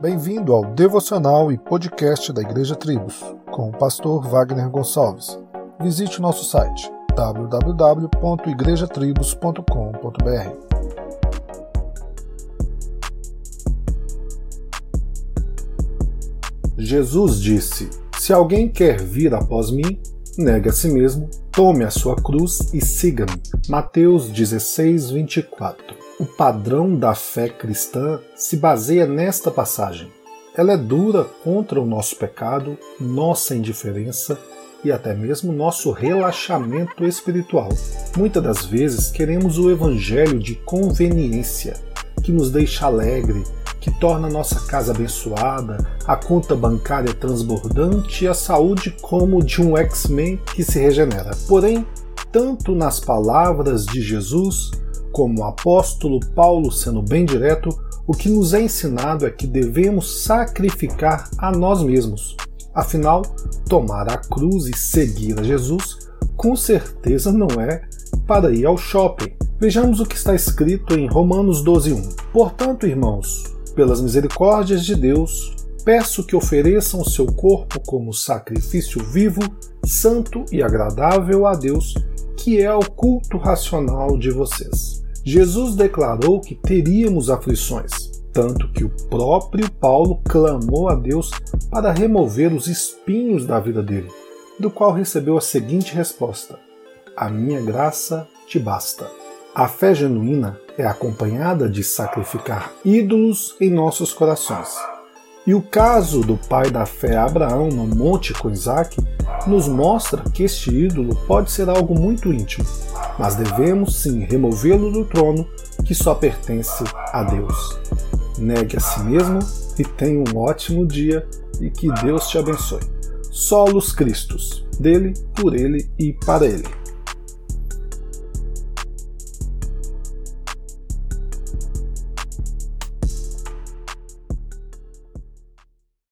Bem-vindo ao devocional e podcast da Igreja Tribos, com o pastor Wagner Gonçalves. Visite o nosso site www.igrejatribos.com.br. Jesus disse: Se alguém quer vir após mim, negue a si mesmo, tome a sua cruz e siga-me. Mateus 16, 24. O padrão da fé cristã se baseia nesta passagem. Ela é dura contra o nosso pecado, nossa indiferença e até mesmo nosso relaxamento espiritual. Muitas das vezes queremos o evangelho de conveniência, que nos deixa alegre, que torna nossa casa abençoada, a conta bancária transbordante e a saúde como de um X-Men que se regenera. Porém, tanto nas palavras de Jesus como o apóstolo Paulo sendo bem direto, o que nos é ensinado é que devemos sacrificar a nós mesmos. Afinal, tomar a cruz e seguir a Jesus com certeza não é para ir ao shopping. Vejamos o que está escrito em Romanos 12:1. Portanto, irmãos, pelas misericórdias de Deus, peço que ofereçam seu corpo como sacrifício vivo, santo e agradável a Deus, que é o culto racional de vocês. Jesus declarou que teríamos aflições, tanto que o próprio Paulo clamou a Deus para remover os espinhos da vida dele, do qual recebeu a seguinte resposta: A minha graça te basta. A fé genuína é acompanhada de sacrificar ídolos em nossos corações. E o caso do pai da fé Abraão no monte com Isaac nos mostra que este ídolo pode ser algo muito íntimo, mas devemos sim removê-lo do trono que só pertence a Deus. Negue a si mesmo e tenha um ótimo dia e que Deus te abençoe. Solos Cristos, dele, por ele e para ele.